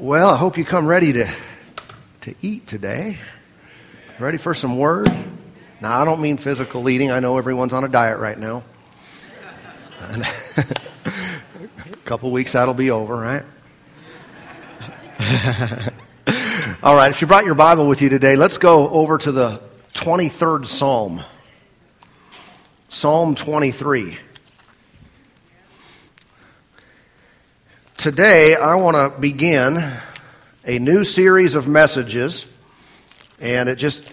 Well, I hope you come ready to, to eat today. Ready for some word? Now, I don't mean physical eating. I know everyone's on a diet right now. a couple weeks that'll be over, right? All right, if you brought your Bible with you today, let's go over to the 23rd Psalm. Psalm 23. Today, I want to begin a new series of messages, and it just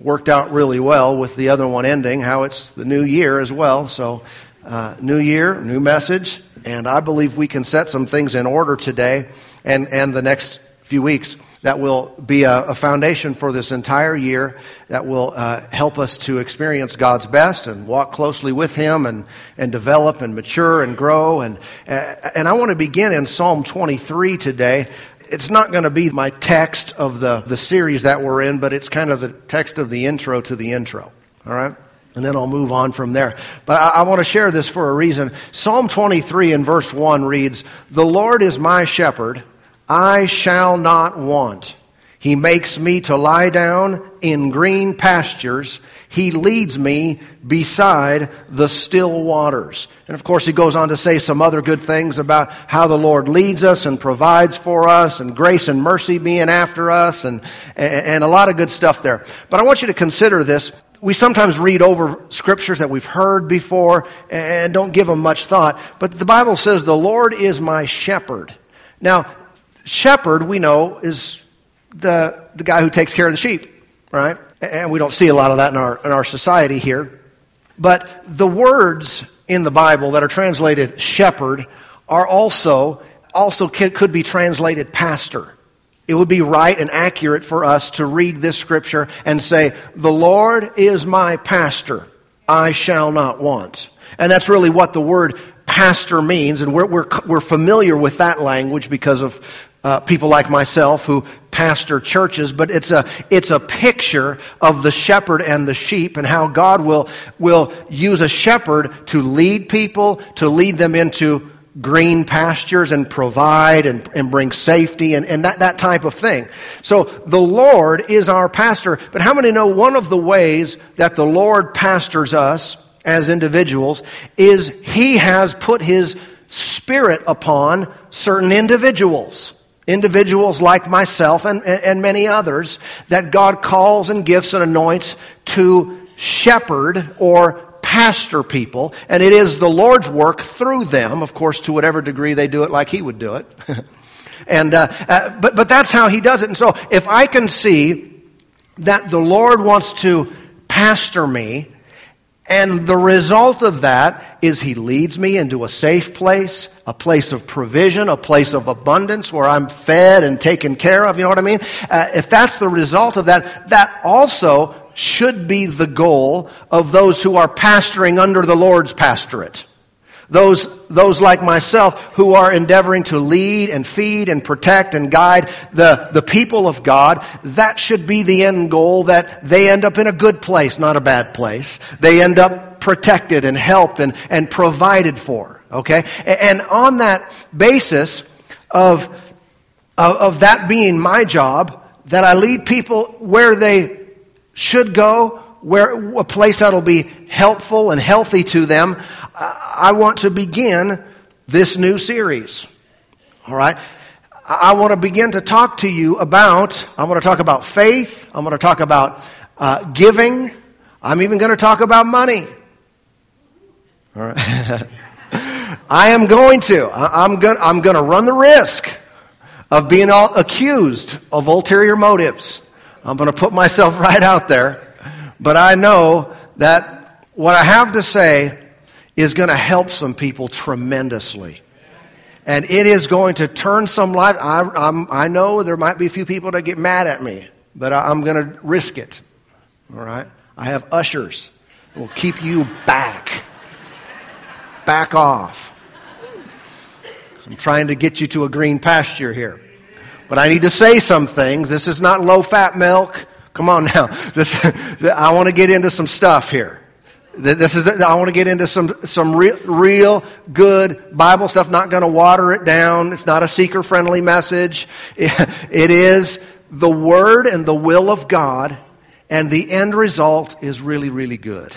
worked out really well with the other one ending, how it's the new year as well. So, uh, new year, new message, and I believe we can set some things in order today and, and the next few weeks that will be a, a foundation for this entire year that will uh, help us to experience God's best and walk closely with Him and, and develop and mature and grow. And, and I want to begin in Psalm 23 today. It's not going to be my text of the, the series that we're in, but it's kind of the text of the intro to the intro. All right? And then I'll move on from there. But I, I want to share this for a reason. Psalm 23 in verse 1 reads, The Lord is my shepherd. I shall not want. He makes me to lie down in green pastures. He leads me beside the still waters. And of course, he goes on to say some other good things about how the Lord leads us and provides for us and grace and mercy being after us and, and a lot of good stuff there. But I want you to consider this. We sometimes read over scriptures that we've heard before and don't give them much thought. But the Bible says, the Lord is my shepherd. Now, shepherd, we know, is the, the guy who takes care of the sheep, right? And we don't see a lot of that in our, in our society here. But the words in the Bible that are translated shepherd are also, also could be translated pastor. It would be right and accurate for us to read this scripture and say, the Lord is my pastor. I shall not want. And that's really what the word pastor means, and we're, we're, we're familiar with that language because of uh, people like myself who pastor churches, but it's a, it's a picture of the shepherd and the sheep and how God will, will use a shepherd to lead people, to lead them into green pastures and provide and, and bring safety and, and that, that type of thing. So the Lord is our pastor, but how many know one of the ways that the Lord pastors us as individuals is He has put His Spirit upon certain individuals individuals like myself and, and many others that God calls and gifts and anoints to shepherd or pastor people, and it is the Lord's work through them, of course, to whatever degree they do it like He would do it. and uh, uh, but but that's how He does it. And so, if I can see that the Lord wants to pastor me, and the result of that is he leads me into a safe place, a place of provision, a place of abundance where I'm fed and taken care of. You know what I mean? Uh, if that's the result of that, that also should be the goal of those who are pastoring under the Lord's pastorate. Those, those like myself who are endeavoring to lead and feed and protect and guide the, the people of God, that should be the end goal that they end up in a good place, not a bad place. They end up protected and helped and, and provided for. Okay? And on that basis of, of, of that being my job, that I lead people where they should go, where a place that'll be helpful and healthy to them, I want to begin this new series. All right? I want to begin to talk to you about, I'm going to talk about faith. I'm going to talk about uh, giving. I'm even going to talk about money. All right. I am going to. I'm going, I'm going to run the risk of being accused of ulterior motives. I'm going to put myself right out there. But I know that what I have to say is going to help some people tremendously. And it is going to turn some life. I, I'm, i know there might be a few people that get mad at me, but I, I'm going to risk it. All right? I have ushers who will keep you back. Back off. I'm trying to get you to a green pasture here. But I need to say some things. This is not low fat milk. Come on now. This, I want to get into some stuff here. This is, I want to get into some, some real, real good Bible stuff, not going to water it down. It's not a seeker friendly message. It is the Word and the will of God, and the end result is really, really good.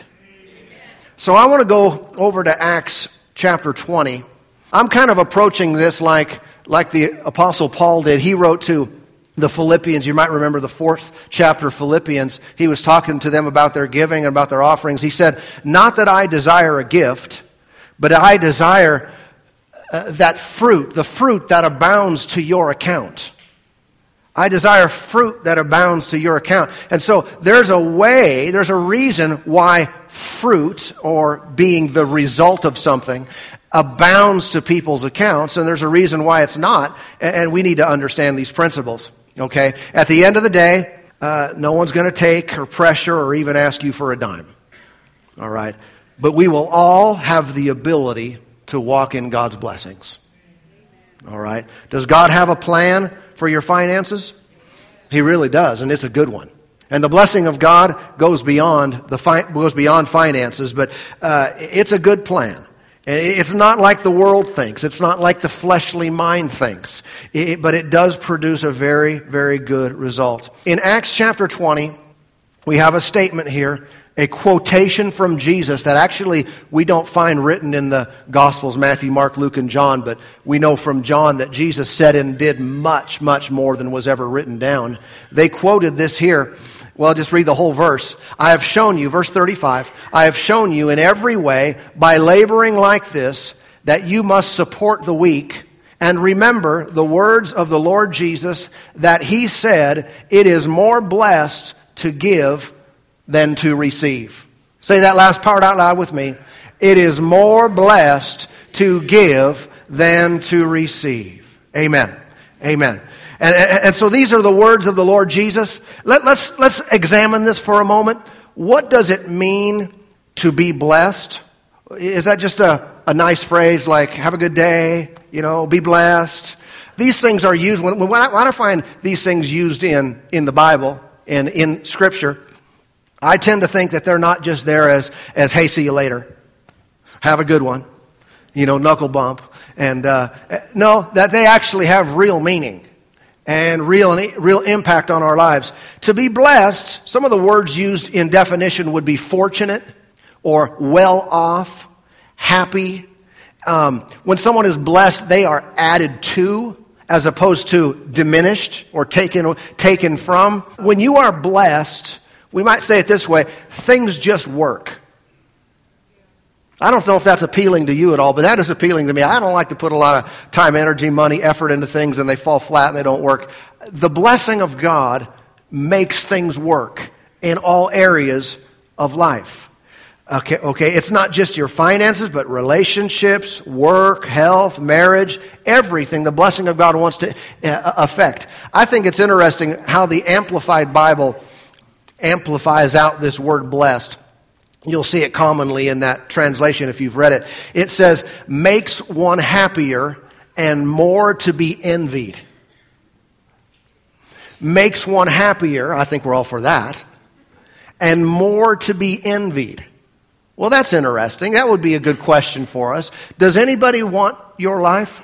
So I want to go over to Acts chapter 20. I'm kind of approaching this like, like the apostle Paul did. He wrote to the Philippians, you might remember the fourth chapter of Philippians, he was talking to them about their giving and about their offerings. He said, Not that I desire a gift, but I desire uh, that fruit, the fruit that abounds to your account. I desire fruit that abounds to your account. And so there's a way, there's a reason why fruit, or being the result of something, abounds to people's accounts, and there's a reason why it's not, and we need to understand these principles. Okay? At the end of the day, uh, no one's going to take or pressure or even ask you for a dime. All right? But we will all have the ability to walk in God's blessings. All right? Does God have a plan for your finances? He really does, and it's a good one. And the blessing of God goes beyond the fi- goes beyond finances, but uh, it's a good plan. It's not like the world thinks. It's not like the fleshly mind thinks. It, but it does produce a very, very good result. In Acts chapter 20, we have a statement here, a quotation from Jesus that actually we don't find written in the Gospels, Matthew, Mark, Luke, and John, but we know from John that Jesus said and did much, much more than was ever written down. They quoted this here well, just read the whole verse. I have shown you, verse 35, I have shown you in every way by laboring like this that you must support the weak and remember the words of the Lord Jesus that he said, it is more blessed to give than to receive. Say that last part out loud with me. It is more blessed to give than to receive. Amen. Amen. And, and, so these are the words of the Lord Jesus. Let, let's, let's examine this for a moment. What does it mean to be blessed? Is that just a, a nice phrase like, have a good day, you know, be blessed? These things are used, when, when, I, when I find these things used in, in the Bible and in Scripture, I tend to think that they're not just there as, as hey, see you later. Have a good one. You know, knuckle bump. And, uh, no, that they actually have real meaning and real, real impact on our lives. To be blessed, some of the words used in definition would be fortunate or well off, happy. Um, when someone is blessed, they are added to as opposed to diminished or taken, taken from. When you are blessed, we might say it this way, things just work. I don't know if that's appealing to you at all, but that is appealing to me. I don't like to put a lot of time, energy, money, effort into things and they fall flat and they don't work. The blessing of God makes things work in all areas of life. Okay, okay, it's not just your finances, but relationships, work, health, marriage, everything the blessing of God wants to uh, affect. I think it's interesting how the Amplified Bible amplifies out this word blessed. You'll see it commonly in that translation if you've read it. It says, makes one happier and more to be envied. Makes one happier, I think we're all for that, and more to be envied. Well, that's interesting. That would be a good question for us. Does anybody want your life?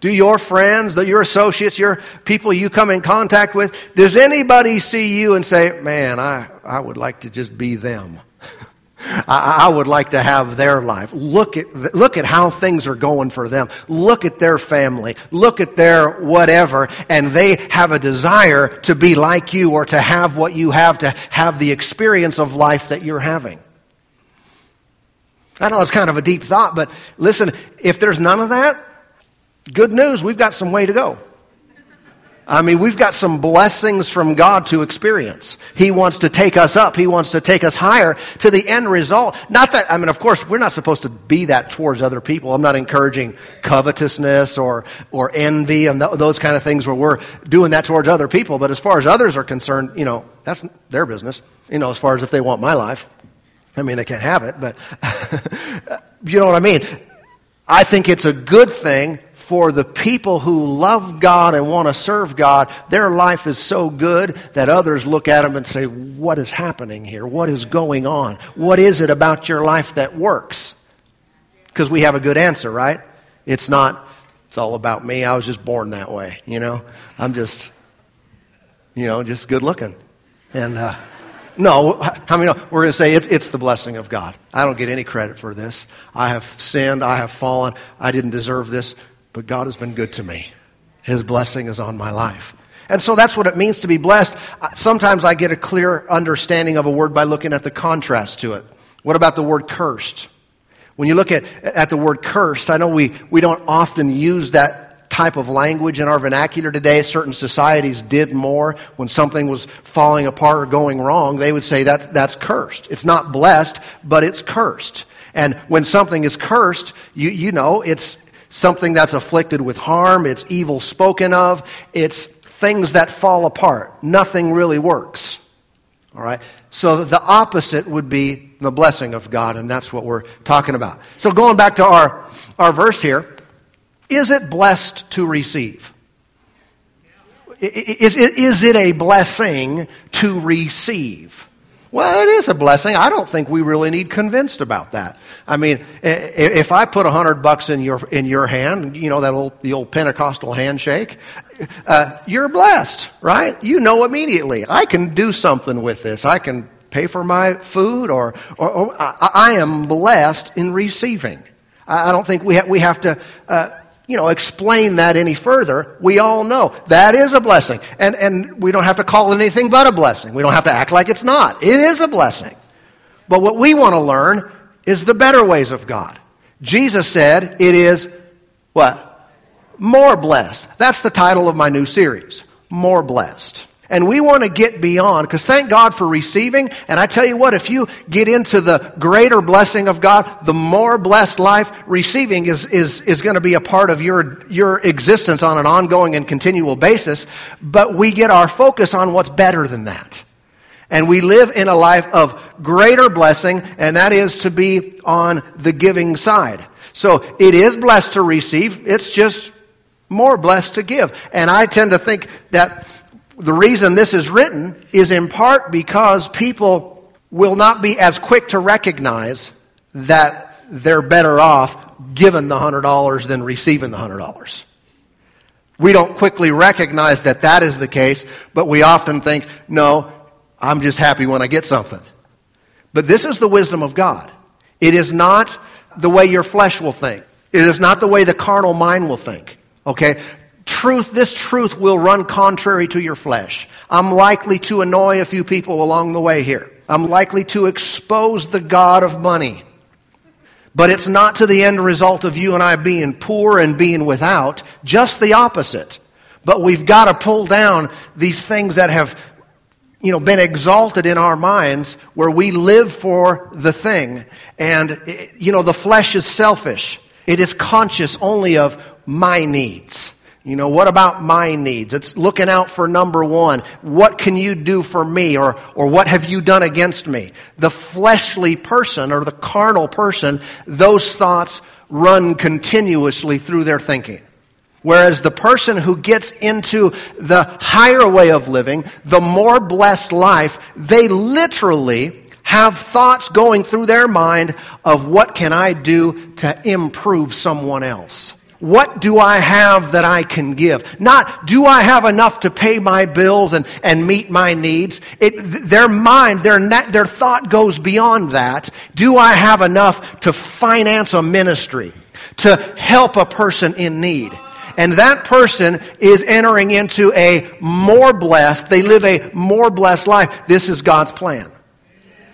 Do your friends, your associates, your people you come in contact with, does anybody see you and say, man, I, I would like to just be them? I, would like to have their life. Look at, look at how things are going for them. Look at their family. Look at their whatever. And they have a desire to be like you or to have what you have, to have the experience of life that you're having. I know it's kind of a deep thought, but listen, if there's none of that, Good news, we've got some way to go. I mean, we've got some blessings from God to experience. He wants to take us up. He wants to take us higher to the end result. Not that, I mean, of course, we're not supposed to be that towards other people. I'm not encouraging covetousness or, or envy and th- those kind of things where we're doing that towards other people. But as far as others are concerned, you know, that's their business. You know, as far as if they want my life. I mean, they can't have it, but you know what I mean. I think it's a good thing for the people who love God and want to serve God, their life is so good that others look at them and say, What is happening here? What is going on? What is it about your life that works? Because we have a good answer, right? It's not, it's all about me. I was just born that way, you know? I'm just, you know, just good looking. And, uh, no, I mean, we're going to say it's, it's the blessing of God. I don't get any credit for this. I have sinned. I have fallen. I didn't deserve this, but God has been good to me. His blessing is on my life. And so that's what it means to be blessed. Sometimes I get a clear understanding of a word by looking at the contrast to it. What about the word cursed? When you look at, at the word cursed, I know we, we don't often use that type of language in our vernacular today. Certain societies did more when something was falling apart or going wrong. They would say that that's cursed. It's not blessed, but it's cursed. And when something is cursed, you, you know, it's something that's afflicted with harm. It's evil spoken of. It's things that fall apart. Nothing really works. All right. So the opposite would be the blessing of God, and that's what we're talking about. So going back to our, our verse here, is it blessed to receive? Is, is it a blessing to receive? Well, it is a blessing. I don't think we really need convinced about that. I mean, if I put a hundred bucks in your in your hand, you know that old the old Pentecostal handshake, uh, you're blessed, right? You know immediately. I can do something with this. I can pay for my food, or, or, or I, I, am blessed in receiving. I, don't think we ha- we have to. Uh, you know, explain that any further. We all know that is a blessing. And, and we don't have to call it anything but a blessing. We don't have to act like it's not. It is a blessing. But what we want to learn is the better ways of God. Jesus said it is what? More blessed. That's the title of my new series. More blessed. And we want to get beyond, because thank God for receiving. And I tell you what, if you get into the greater blessing of God, the more blessed life receiving is, is, is going to be a part of your, your existence on an ongoing and continual basis. But we get our focus on what's better than that. And we live in a life of greater blessing, and that is to be on the giving side. So it is blessed to receive. It's just more blessed to give. And I tend to think that the reason this is written is in part because people will not be as quick to recognize that they're better off giving the $100 than receiving the $100. We don't quickly recognize that that is the case, but we often think, no, I'm just happy when I get something. But this is the wisdom of God. It is not the way your flesh will think. It is not the way the carnal mind will think. Okay? Truth, this truth will run contrary to your flesh. I'm likely to annoy a few people along the way here. I'm likely to expose the God of money. But it's not to the end result of you and I being poor and being without, just the opposite. But we've got to pull down these things that have, you know, been exalted in our minds where we live for the thing. And, you know, the flesh is selfish. It is conscious only of my needs. You know, what about my needs? It's looking out for number one. What can you do for me? Or, or what have you done against me? The fleshly person or the carnal person, those thoughts run continuously through their thinking. Whereas the person who gets into the higher way of living, the more blessed life, they literally have thoughts going through their mind of what can I do to improve someone else? What do I have that I can give? Not, do I have enough to pay my bills and, and meet my needs? It, their mind, their, net, their thought goes beyond that. Do I have enough to finance a ministry? To help a person in need? And that person is entering into a more blessed, they live a more blessed life. This is God's plan.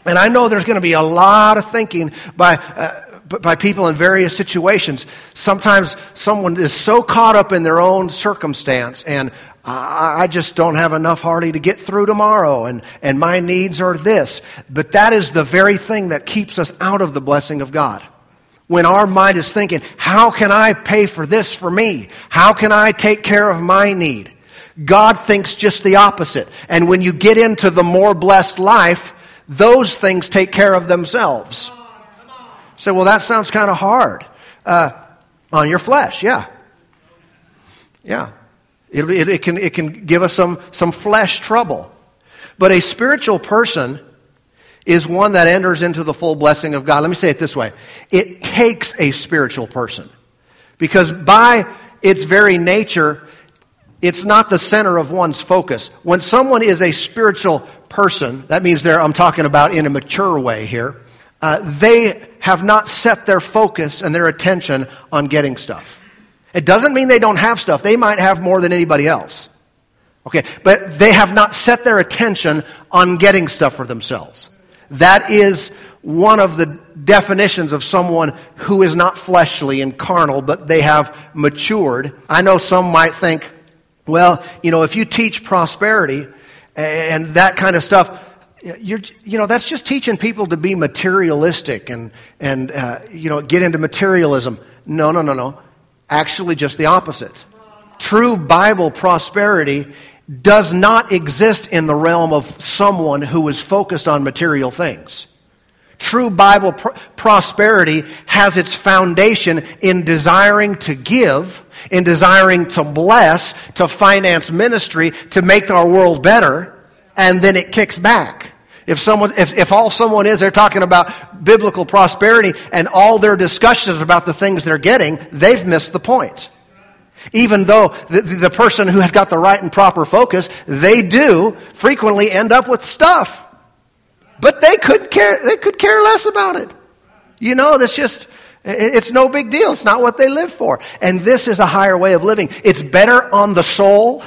And I know there's going to be a lot of thinking by, uh, by people in various situations. Sometimes someone is so caught up in their own circumstance and I just don't have enough hardly to get through tomorrow and, and my needs are this. But that is the very thing that keeps us out of the blessing of God. When our mind is thinking, how can I pay for this for me? How can I take care of my need? God thinks just the opposite. And when you get into the more blessed life, those things take care of themselves. Say, well, that sounds kind of hard. Uh, on your flesh, yeah. Yeah. It, it, it, can, it can give us some, some flesh trouble. But a spiritual person is one that enters into the full blessing of God. Let me say it this way. It takes a spiritual person. Because by its very nature, it's not the center of one's focus. When someone is a spiritual person, that means they're, I'm talking about in a mature way here, uh, they have not set their focus and their attention on getting stuff. It doesn't mean they don't have stuff. They might have more than anybody else. Okay, but they have not set their attention on getting stuff for themselves. That is one of the definitions of someone who is not fleshly and carnal, but they have matured. I know some might think, well, you know, if you teach prosperity and that kind of stuff, you're, you know, that's just teaching people to be materialistic and, and uh, you know, get into materialism. No, no, no, no. Actually, just the opposite. True Bible prosperity does not exist in the realm of someone who is focused on material things. True Bible pr- prosperity has its foundation in desiring to give, in desiring to bless, to finance ministry, to make our world better, and then it kicks back. If someone, if, if all someone is, they're talking about biblical prosperity and all their discussions about the things they're getting, they've missed the point. Even though the, the person who has got the right and proper focus, they do frequently end up with stuff. But they could care, they could care less about it. You know, that's just, it's no big deal. It's not what they live for. And this is a higher way of living. It's better on the soul.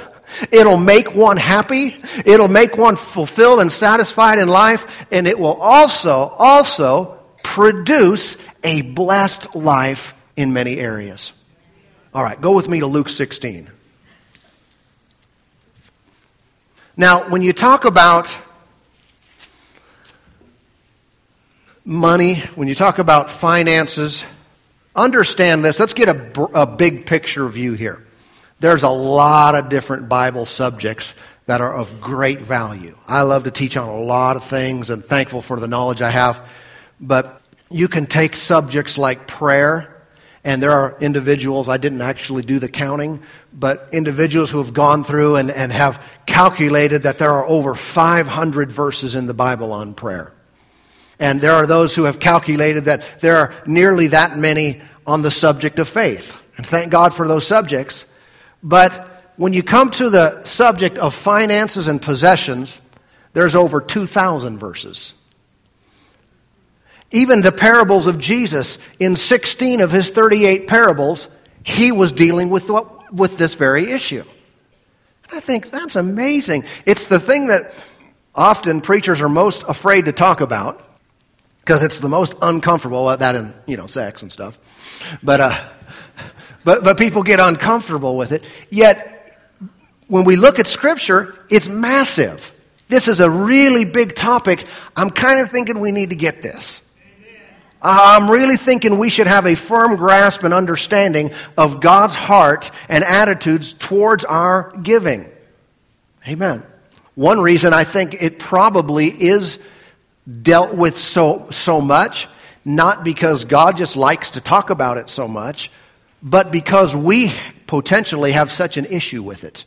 It'll make one happy. It'll make one fulfilled and satisfied in life. And it will also, also produce a blessed life in many areas. All right, go with me to Luke 16. Now, when you talk about money, when you talk about finances, understand this. Let's get a, a big picture view here. There's a lot of different Bible subjects that are of great value. I love to teach on a lot of things and thankful for the knowledge I have. But you can take subjects like prayer, and there are individuals, I didn't actually do the counting, but individuals who have gone through and, and have calculated that there are over 500 verses in the Bible on prayer. And there are those who have calculated that there are nearly that many on the subject of faith. And thank God for those subjects. But when you come to the subject of finances and possessions, there's over 2,000 verses. Even the parables of Jesus, in 16 of his 38 parables, he was dealing with, what, with this very issue. I think that's amazing. It's the thing that often preachers are most afraid to talk about because it's the most uncomfortable. That in you know sex and stuff, but uh, but but people get uncomfortable with it. Yet when we look at Scripture, it's massive. This is a really big topic. I'm kind of thinking we need to get this. Uh, I'm really thinking we should have a firm grasp and understanding of God's heart and attitudes towards our giving. Amen. One reason I think it probably is dealt with so, so much, not because God just likes to talk about it so much, but because we potentially have such an issue with it.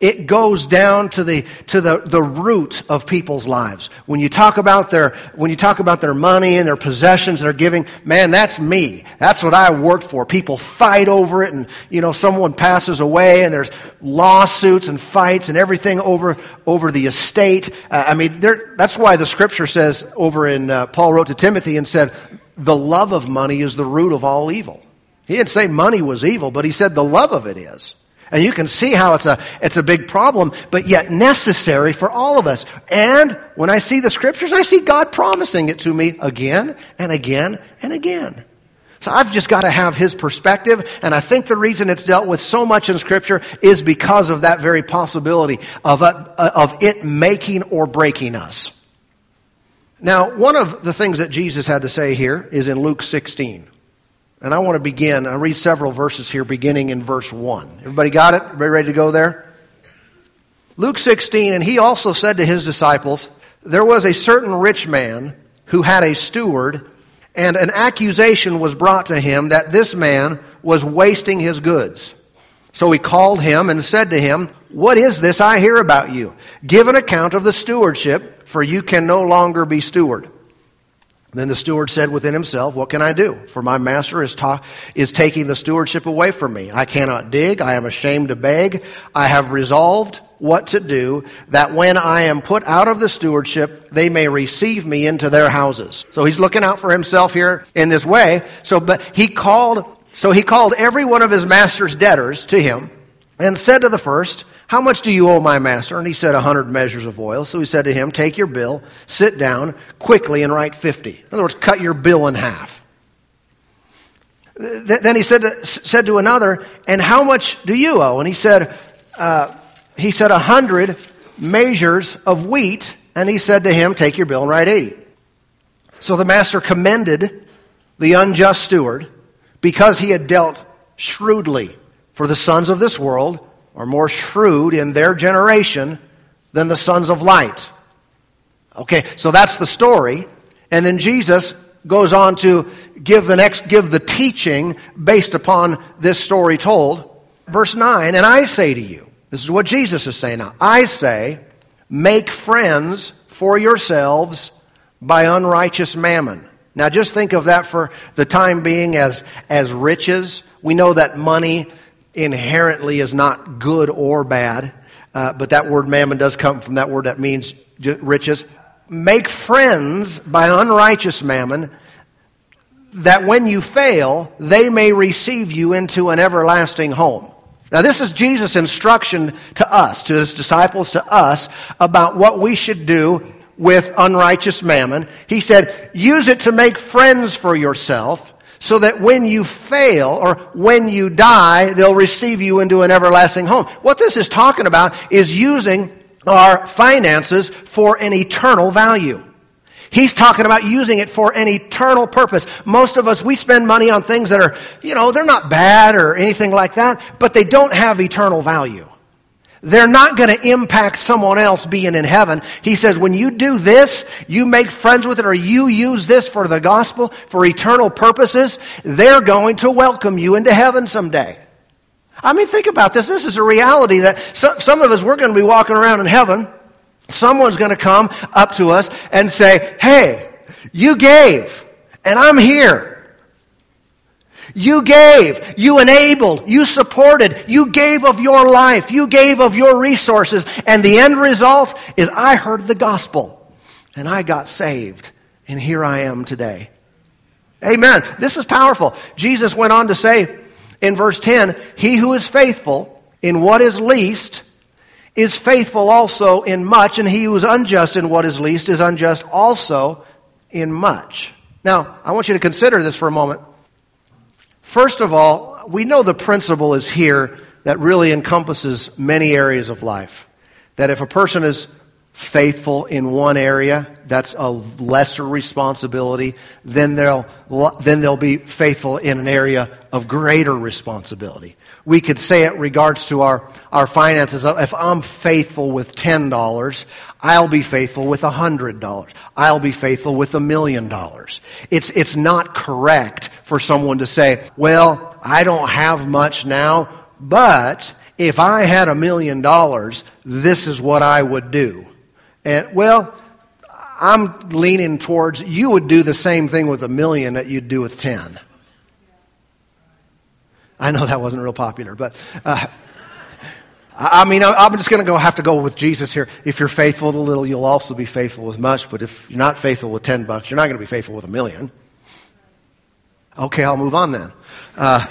It goes down to the, to the, the root of people's lives. When you talk about their, when you talk about their money and their possessions they're giving, man, that's me. That's what I worked for. People fight over it and, you know, someone passes away and there's lawsuits and fights and everything over, over the estate. Uh, I mean, that's why the scripture says over in, uh, Paul wrote to Timothy and said, the love of money is the root of all evil. He didn't say money was evil, but he said the love of it is. And you can see how it's a, it's a big problem, but yet necessary for all of us. And when I see the scriptures, I see God promising it to me again and again and again. So I've just got to have his perspective, and I think the reason it's dealt with so much in Scripture is because of that very possibility of, uh, of it making or breaking us. Now, one of the things that Jesus had to say here is in Luke 16. And I want to begin. I read several verses here beginning in verse 1. Everybody got it? Everybody ready to go there? Luke 16, and he also said to his disciples, There was a certain rich man who had a steward, and an accusation was brought to him that this man was wasting his goods. So he called him and said to him, What is this I hear about you? Give an account of the stewardship, for you can no longer be steward. Then the steward said within himself, What can I do? For my master is, ta- is taking the stewardship away from me. I cannot dig. I am ashamed to beg. I have resolved what to do, that when I am put out of the stewardship, they may receive me into their houses. So he's looking out for himself here in this way. So, but he called, so he called every one of his master's debtors to him and said to the first, How much do you owe my master? And he said, A hundred measures of oil. So he said to him, Take your bill, sit down quickly and write fifty. In other words, cut your bill in half. Then he said to, said to another, And how much do you owe? And he said, uh, He said, A hundred measures of wheat. And he said to him, Take your bill and write eighty. So the master commended the unjust steward because he had dealt shrewdly for the sons of this world are more shrewd in their generation than the sons of light. Okay, so that's the story. And then Jesus goes on to give the next, give the teaching based upon this story told. Verse 9, and I say to you, this is what Jesus is saying now. I say, make friends for yourselves by unrighteous mammon. Now just think of that for the time being as, as riches. We know that money inherently is not good or bad, uh, but that word mammon does come from that word that means riches. Make friends by unrighteous mammon, that when you fail, they may receive you into an everlasting home. Now, this is Jesus' instruction to us, to his disciples, to us, about what we should do with unrighteous mammon. He said, use it to make friends for yourself so that when you fail or when you die, they'll receive you into an everlasting home. What this is talking about is using our finances for an eternal value. He's talking about using it for an eternal purpose. Most of us, we spend money on things that are, you know, they're not bad or anything like that, but they don't have eternal value. They're not going to impact someone else being in heaven. He says, when you do this, you make friends with it, or you use this for the gospel, for eternal purposes, they're going to welcome you into heaven someday. I mean, think about this. This is a reality that some of us, we're going to be walking around in heaven. Someone's going to come up to us and say, hey, you gave, and I'm here. You gave, you enabled, you supported, you gave of your life, you gave of your resources, and the end result is I heard the gospel and I got saved, and here I am today. Amen. This is powerful. Jesus went on to say in verse 10, He who is faithful in what is least is faithful also in much, and he who is unjust in what is least is unjust also in much. Now, I want you to consider this for a moment. First of all, we know the principle is here that really encompasses many areas of life. That if a person is faithful in one area, that's a lesser responsibility, then they'll, then they'll be faithful in an area of greater responsibility. We could say it regards to our, our finances. If I'm faithful with $10, I'll be faithful with $100. I'll be faithful with a million dollars. It's, it's not correct for someone to say, well, I don't have much now, but if I had a million dollars, this is what I would do. And well, I'm leaning towards you would do the same thing with a million that you'd do with ten. I know that wasn't real popular, but uh, I mean, I'm just going to go have to go with Jesus here. If you're faithful with a little, you'll also be faithful with much. But if you're not faithful with ten bucks, you're not going to be faithful with a million. Okay, I'll move on then. Uh,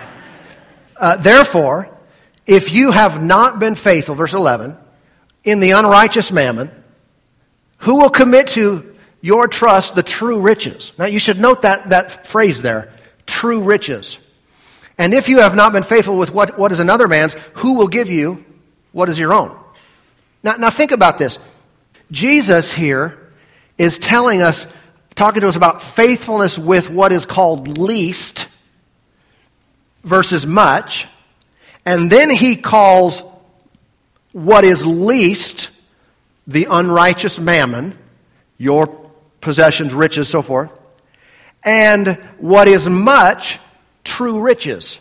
uh, therefore, if you have not been faithful, verse 11, in the unrighteous mammon, who will commit to your trust the true riches? Now you should note that, that phrase there, true riches. And if you have not been faithful with what, what is another man's, who will give you what is your own? Now, now think about this. Jesus here is telling us, talking to us about faithfulness with what is called least versus much. And then he calls what is least the unrighteous mammon, your possessions, riches, so forth, and what is much, true riches.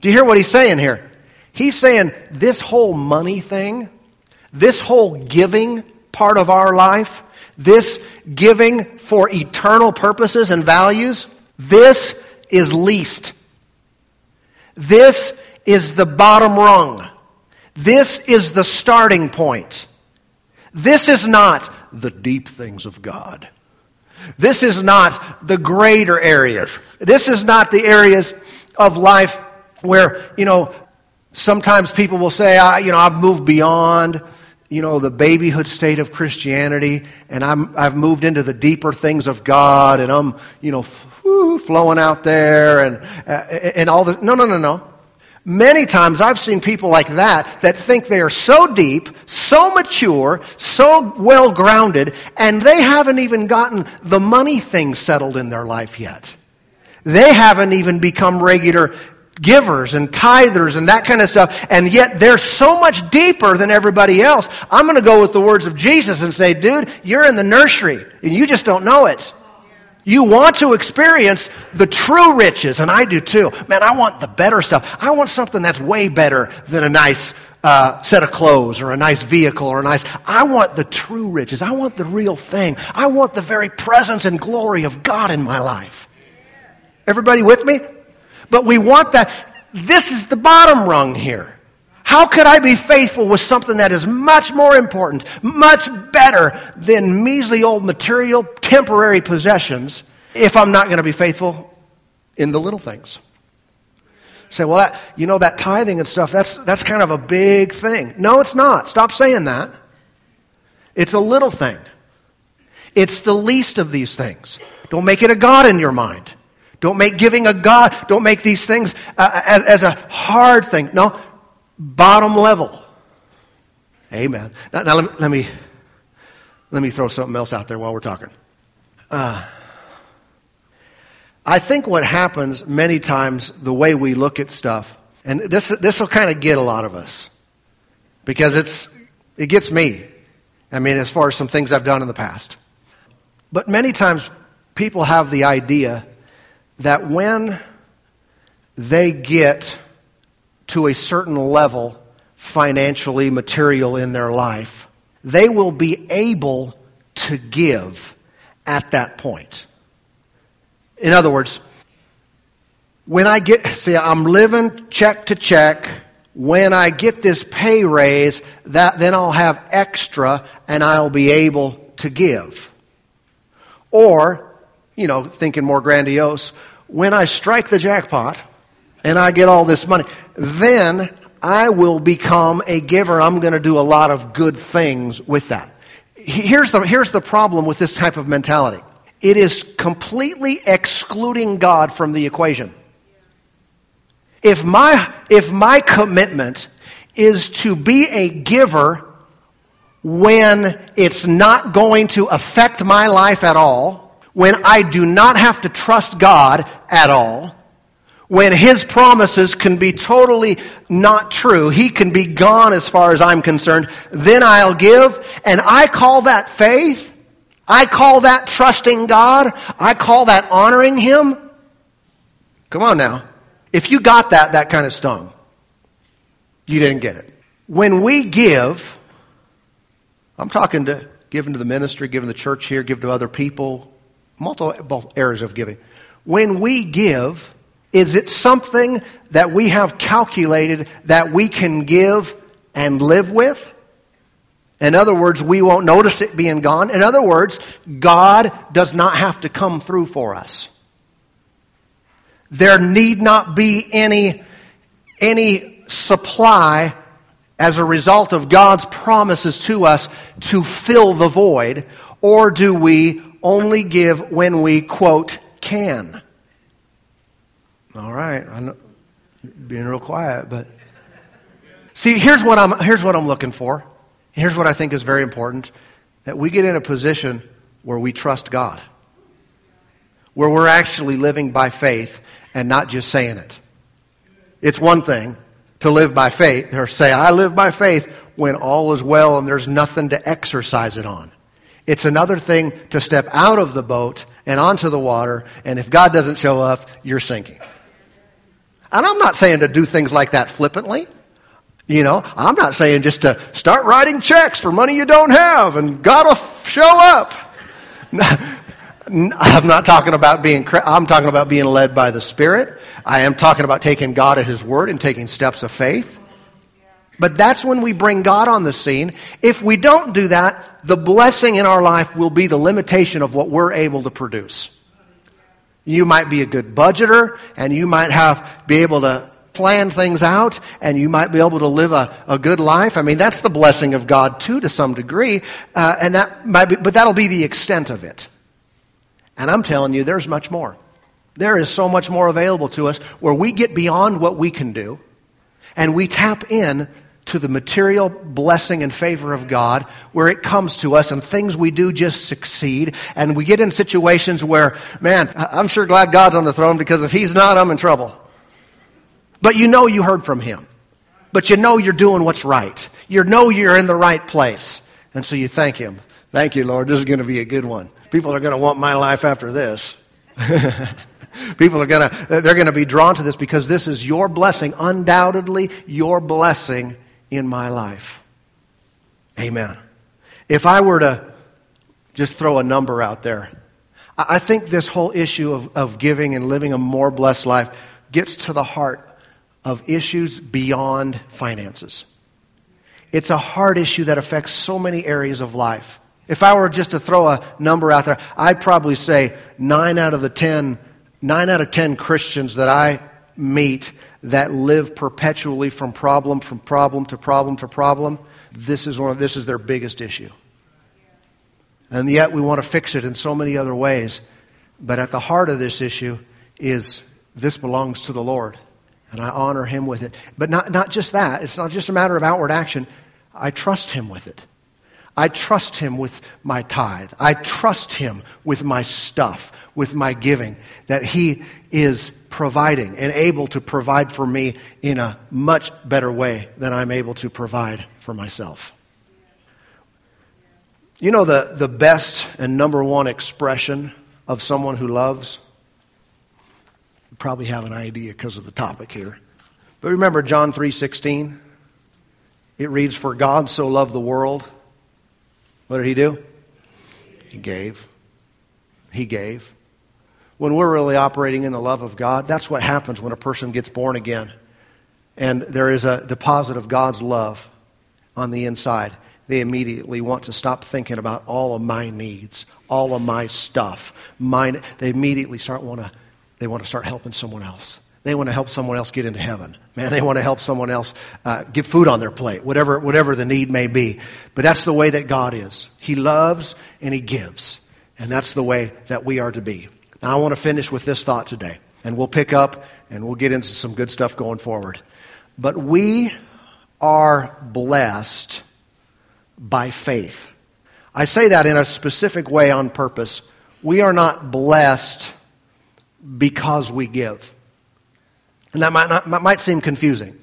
Do you hear what he's saying here? He's saying this whole money thing, this whole giving part of our life, this giving for eternal purposes and values, this is least. This is the bottom rung. This is the starting point. This is not the deep things of God. This is not the greater areas. This is not the areas of life where, you know, sometimes people will say, I, you know, I've moved beyond, you know, the babyhood state of Christianity and I'm, I've moved into the deeper things of God and I'm, you know, flowing out there and, uh, and all the, no, no, no, no. Many times I've seen people like that that think they are so deep, so mature, so well grounded, and they haven't even gotten the money thing settled in their life yet. They haven't even become regular givers and tithers and that kind of stuff, and yet they're so much deeper than everybody else. I'm going to go with the words of Jesus and say, dude, you're in the nursery, and you just don't know it. You want to experience the true riches, and I do too. Man, I want the better stuff. I want something that's way better than a nice uh, set of clothes or a nice vehicle or a nice. I want the true riches. I want the real thing. I want the very presence and glory of God in my life. Everybody with me? But we want that. This is the bottom rung here. How could I be faithful with something that is much more important, much better than measly old material, temporary possessions if I'm not going to be faithful in the little things? Say, well, that, you know, that tithing and stuff, that's, that's kind of a big thing. No, it's not. Stop saying that. It's a little thing. It's the least of these things. Don't make it a God in your mind. Don't make giving a God, don't make these things uh, as, as a hard thing. No, bottom level. Amen. Now, now let, me, let, me, let me throw something else out there while we're talking. Uh, I think what happens many times, the way we look at stuff, and this this will kind of get a lot of us because it's it gets me. I mean, as far as some things I've done in the past, but many times people have the idea that when they get to a certain level, financially, material in their life, they will be able to give at that point. In other words, when I get, see, I'm living check to check. When I get this pay raise, that, then I'll have extra and I'll be able to give. Or, you know, thinking more grandiose, when I strike the jackpot, and I get all this money, then I will become a giver. I'm going to do a lot of good things with that. Here's the, here's the problem with this type of mentality. It is completely excluding God from the equation. If my, if my commitment is to be a giver when it's not going to affect my life at all, when I do not have to trust God at all, when his promises can be totally not true, he can be gone as far as I'm concerned, then I'll give. And I call that faith. I call that trusting God. I call that honoring him. Come on now. If you got that, that kind of stung. You didn't get it. When we give, I'm talking to giving to the ministry, giving the church here, give to other people, multiple areas of giving. When we give, is it something that we have calculated that we can give and live with? In other words, we won't notice it being gone. In other words, God does not have to come through for us. There need not be any, any supply as a result of God's promises to us to fill the void, or do we only give when we, quote, can? All right, I'm being real quiet, but see, here's what I'm here's what I'm looking for. Here's what I think is very important: that we get in a position where we trust God, where we're actually living by faith and not just saying it. It's one thing to live by faith or say I live by faith when all is well and there's nothing to exercise it on. It's another thing to step out of the boat and onto the water, and if God doesn't show up, you're sinking. And I'm not saying to do things like that flippantly. You know, I'm not saying just to start writing checks for money you don't have and God will show up. I'm not talking about being, I'm talking about being led by the Spirit. I am talking about taking God at His word and taking steps of faith. But that's when we bring God on the scene. If we don't do that, the blessing in our life will be the limitation of what we're able to produce. You might be a good budgeter and you might have, be able to plan things out and you might be able to live a, a good life. I mean, that's the blessing of God too to some degree. Uh, and that might be, but that'll be the extent of it. And I'm telling you, there's much more. There is so much more available to us where we get beyond what we can do and we tap in to the material blessing and favor of God where it comes to us and things we do just succeed and we get in situations where, man, I'm sure glad God's on the throne because if He's not, I'm in trouble. But you know you heard from Him. But you know you're doing what's right. You know you're in the right place. And so you thank Him. Thank you, Lord. This is going to be a good one. People are going to want my life after this. People are going to, they're going to be drawn to this because this is your blessing, undoubtedly your blessing in my life. Amen. If I were to just throw a number out there, I think this whole issue of, of giving and living a more blessed life gets to the heart of issues beyond finances. It's a hard issue that affects so many areas of life. If I were just to throw a number out there, I'd probably say nine out of the ten, nine out of ten Christians that I meet that live perpetually from problem from problem to problem to problem, this is one of, this is their biggest issue. And yet we want to fix it in so many other ways. But at the heart of this issue is this belongs to the Lord. And I honor him with it. But not, not just that. It's not just a matter of outward action. I trust him with it. I trust him with my tithe. I trust him with my stuff, with my giving, that he is providing and able to provide for me in a much better way than I'm able to provide for myself. You know the, the best and number one expression of someone who loves? You probably have an idea because of the topic here. But remember John 3:16? It reads for God so loved the world what did he do? He gave. He gave. When we're really operating in the love of God, that's what happens when a person gets born again. And there is a deposit of God's love on the inside. They immediately want to stop thinking about all of my needs, all of my stuff. Mine, they immediately start want to, they want to start helping someone else. They want to help someone else get into heaven. Man, they want to help someone else uh, get food on their plate, whatever, whatever the need may be. But that's the way that God is. He loves and He gives. And that's the way that we are to be. Now, I want to finish with this thought today. And we'll pick up and we'll get into some good stuff going forward. But we are blessed by faith. I say that in a specific way on purpose. We are not blessed because we give. And that might, not, might seem confusing.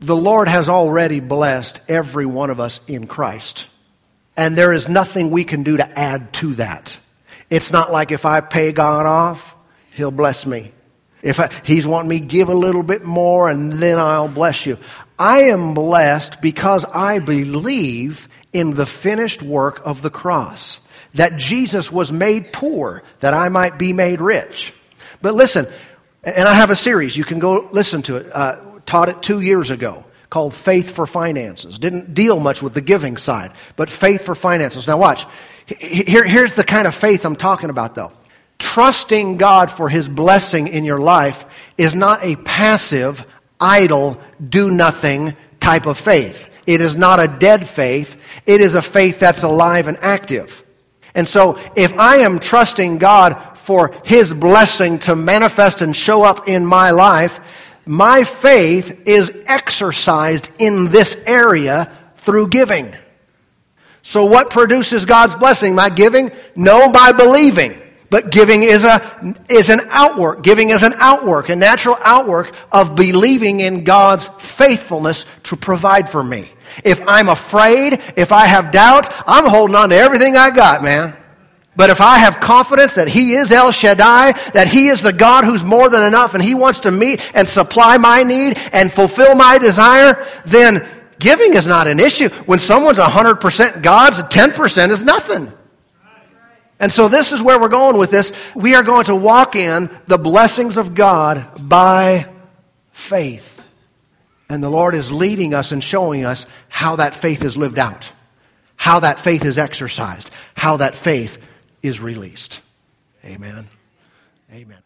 The Lord has already blessed every one of us in Christ. And there is nothing we can do to add to that. It's not like if I pay God off, He'll bless me. If I, He's wanting me give a little bit more and then I'll bless you. I am blessed because I believe in the finished work of the cross. That Jesus was made poor that I might be made rich. But listen, and I have a series. You can go listen to it. Uh, taught it two years ago called Faith for Finances. Didn't deal much with the giving side, but Faith for Finances. Now watch. Here, here's the kind of faith I'm talking about though. Trusting God for His blessing in your life is not a passive, idle, do nothing type of faith. It is not a dead faith. It is a faith that's alive and active. And so if I am trusting God for His blessing to manifest and show up in my life, my faith is exercised in this area through giving. So what produces God's blessing? My giving? No, by believing. But giving is a, is an outwork. Giving is an outwork, a natural outwork of believing in God's faithfulness to provide for me. If I'm afraid, if I have doubt, I'm holding on to everything I got, man. But if I have confidence that He is El Shaddai, that He is the God who's more than enough and He wants to meet and supply my need and fulfill my desire, then giving is not an issue. When someone's 100% God's, 10% is nothing. And so this is where we're going with this. We are going to walk in the blessings of God by faith. And the Lord is leading us and showing us how that faith is lived out, how that faith is exercised, how that faith is released. Amen. Amen.